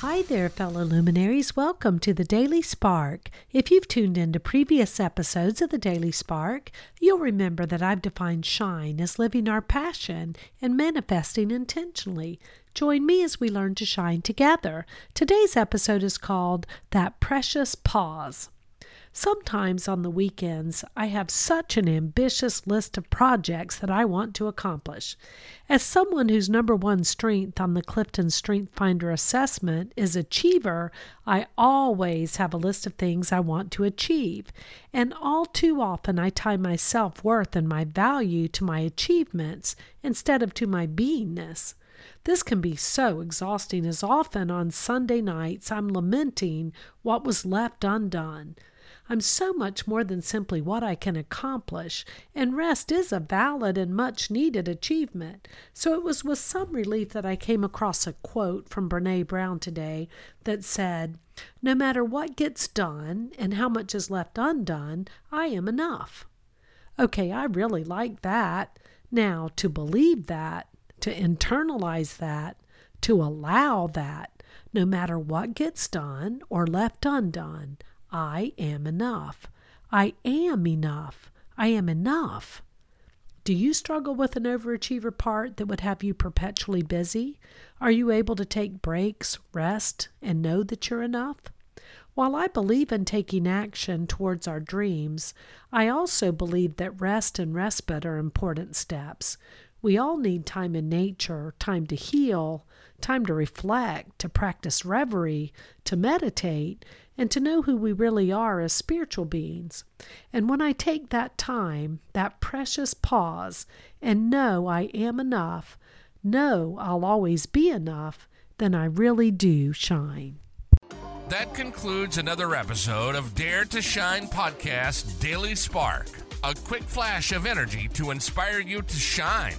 Hi there, fellow luminaries. Welcome to the Daily Spark. If you've tuned into previous episodes of the Daily Spark, you'll remember that I've defined shine as living our passion and manifesting intentionally. Join me as we learn to shine together. Today's episode is called That Precious Pause. Sometimes on the weekends, I have such an ambitious list of projects that I want to accomplish. As someone whose number one strength on the Clifton Strength Finder assessment is achiever, I always have a list of things I want to achieve. And all too often, I tie my self worth and my value to my achievements instead of to my beingness. This can be so exhausting as often on Sunday nights I'm lamenting what was left undone. I'm so much more than simply what I can accomplish, and rest is a valid and much needed achievement. So it was with some relief that I came across a quote from Brene Brown today that said, No matter what gets done and how much is left undone, I am enough. Okay, I really like that. Now, to believe that, to internalize that, to allow that, no matter what gets done or left undone, I am enough. I am enough. I am enough. Do you struggle with an overachiever part that would have you perpetually busy? Are you able to take breaks, rest, and know that you're enough? While I believe in taking action towards our dreams, I also believe that rest and respite are important steps. We all need time in nature, time to heal, time to reflect, to practice reverie, to meditate, and to know who we really are as spiritual beings. And when I take that time, that precious pause, and know I am enough, know I'll always be enough, then I really do shine. That concludes another episode of Dare to Shine Podcast Daily Spark. A quick flash of energy to inspire you to shine.